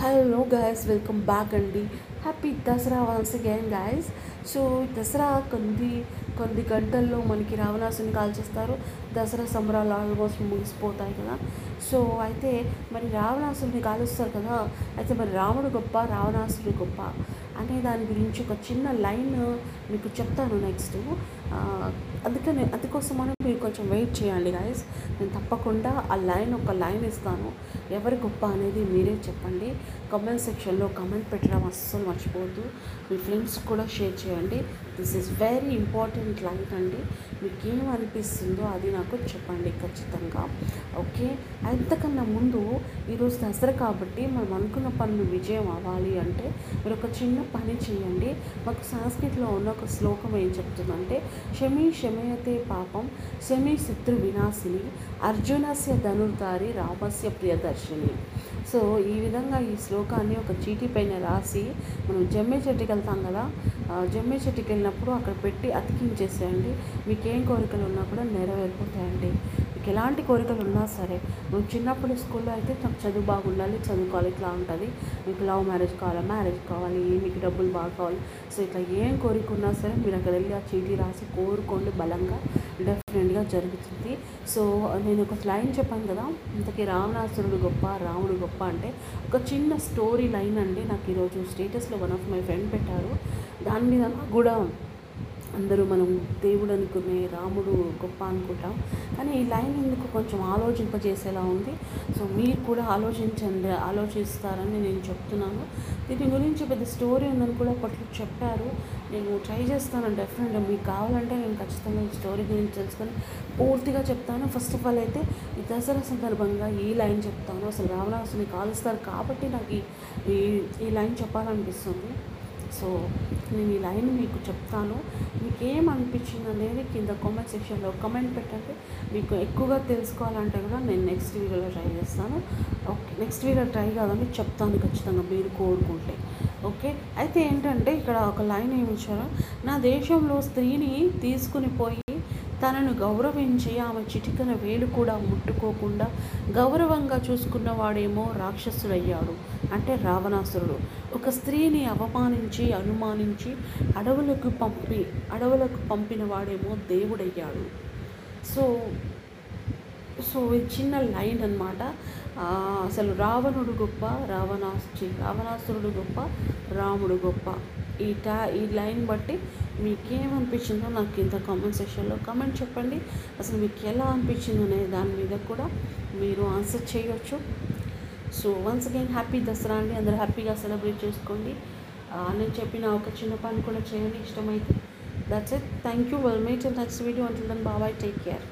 Hello guys welcome back అండి happy Dasara once again guys so Dasara కొన్ని కొన్ని గంటల్లో మనకి రావణాసుని కాల్చేస్తారు దసరా సంబరాలు ఆల్మోస్ట్ ముగిసిపోతాయి కదా. సో అయితే మరి రావణాసురుని కాలుస్తారు కదా. అయితే మరి రాముడు గొప్ప రావణాసురుడు గొప్ప అనే దాని గురించి ఒక చిన్న లైన్ మీకు చెప్తాను నెక్స్ట్. అందుకని అందుకోసమని మీరు కొంచెం వెయిట్ చేయండి గాయస్ నేను తప్పకుండా ఆ లైన్ ఒక లైన్ ఇస్తాను. ఎవరి గొప్ప అనేది మీరే చెప్పండి. కమెంట్ సెక్షన్లో కమెంట్ పెట్టడం అస్సలు మర్చిపోవద్దు. మీ ఫ్రెండ్స్ కూడా షేర్ చేయండి. This is very important life అండి. మీకు అనిపిస్తుందో అది నాకు చెప్పండి ఖచ్చితంగా. ఓకే? అంతకన్నా ముందు ఈరోజు దసరా కాబట్టి మనం అనుకున్న పనులు విజయం అవ్వాలి అంటే మీరు ఒక చిన్న పని చేయండి. మాకు సంస్కృతిలో ఉన్న ఒక శ్లోకం ఏం చెప్తుందంటే శమి శమయతే పాపం శమి శత్రు వినాశిని అర్జునస్య ధనుర్ధారి రామస్య ప్రియదర్శిని. సో ఈ విధంగా ఈ శ్లోకాన్ని ఒక చీటీ పైన రాసి మనం జమ్మే చెట్టుకి వెళ్తాం కదా జమ్మే చెట్టుకి వెళ్ళినప్పుడు అక్కడ పెట్టి అతికించేసేయండి. మీకేం కోరికలు ఉన్నా కూడా నెరవేరిపోతాయండి. మీకు ఎలాంటి కోరికలు ఉన్నా సరే నువ్వు చిన్నప్పుడు స్కూల్లో అయితే నాకు చదువు బాగుండాలి చదువుకోవాలి ఇట్లా ఉంటుంది. మీకు లవ్ మ్యారేజ్ కావాలా? మ్యారేజ్ కావాలి. మీకు డబ్బులు బాగా కావాలి? సో ఇట్లా ఏం కోరిక ఉన్నా సరే మీరు అక్కడ వెళ్ళి ఆ చీటీ రాసి కోరుకోండి బలంగా. డెఫినెట్గా జరుగుతుంది. సో నేను ఒక లైన్ చెప్పాను కదా ఇంతకీ రావణాసురుడు గొప్ప రాముడు గొప్ప అంటే ఒక చిన్న స్టోరీ లైన్ అండి. నాకు ఈరోజు స్టేటస్లో వన్ ఆఫ్ మై ఫ్రెండ్ పెట్టారు. దాని మీద కూడా అందరూ మనం దేవుడు అనుకునే రాముడు గొప్ప అనుకుంటాం. కానీ ఈ లైన్ ఎందుకు కొంచెం ఆలోచింపజేసేలా ఉంది? సో మీరు కూడా ఆలోచించండి ఆలోచిస్తారని నేను చెప్తున్నాను. దీని గురించి పెద్ద స్టోరీ ఉందని కూడా ఒకటి చెప్పారు. నేను ట్రై చేస్తాను డెఫినెట్గా మీకు కావాలంటే నేను ఖచ్చితంగా ఈ స్టోరీ గురించి తెలుసుకొని పూర్తిగా చెప్తాను. ఫస్ట్ ఆఫ్ ఆల్ అయితే ఈ దసరా సందర్భంగా ఈ లైన్ చెప్తాను. అసలు రావణాసుని కాలుస్తారు కాబట్టి నాకు ఈ- ఈ లైన్ చెప్పాలనిపిస్తుంది. సో నేను ఈ లైన్ మీకు చెప్తాను. మీకు అనిపించింది అనేది కింద కామెంట్ సెక్షన్లో కమెంట్ పెట్టండి. మీకు ఎక్కువగా తెలుసుకోవాలంటే కూడా నేను నెక్స్ట్ వీడియోలో ట్రై చేస్తాను. ఓకే నెక్స్ట్ వీడియో ట్రై కాదని చెప్తాను ఖచ్చితంగా మీరు కోరుకుంటే. ఓకే అయితే ఏంటంటే ఇక్కడ ఒక లైన్ ఏమి ఇచ్చారు? నా దేశంలో స్త్రీని తీసుకుని పోయి తనను గౌరవించి ఆమె చిటికన వేలు కూడా ముట్టుకోకుండా గౌరవంగా చూసుకున్నవాడేమో రాక్షసుడయ్యాడు అంటే రావణాసురుడు. ఒక స్త్రీని అవమానించి అనుమానించి అడవులకు పంపి అడవులకు పంపిన వాడేమో దేవుడయ్యాడు. సో సో ఇది చిన్న లైన్ అనమాట అసలు రావణుడు గొప్ప రావణాసు రావణాసురుడు గొప్ప రాముడు గొప్ప. ఈ టా ఈ లైన్ బట్టి మీకేమనిపించిందో నాకు ఇంత కామెంట్ సెక్షన్లో కామెంట్ చెప్పండి. అసలు మీకు ఎలా అనిపించింది అనే దాని మీద కూడా మీరు ఆన్సర్ చేయొచ్చు. So once again happy Dasara అండి. అందరూ హ్యాపీగా సెలబ్రేట్ చేసుకోండి. నేను చెప్పిన ఒక చిన్న పని కూడా చేయండి. ఇష్టమైతే. That's it thank you well mate next video అంటున్నాను బాబాయ్ టేక్ కేర్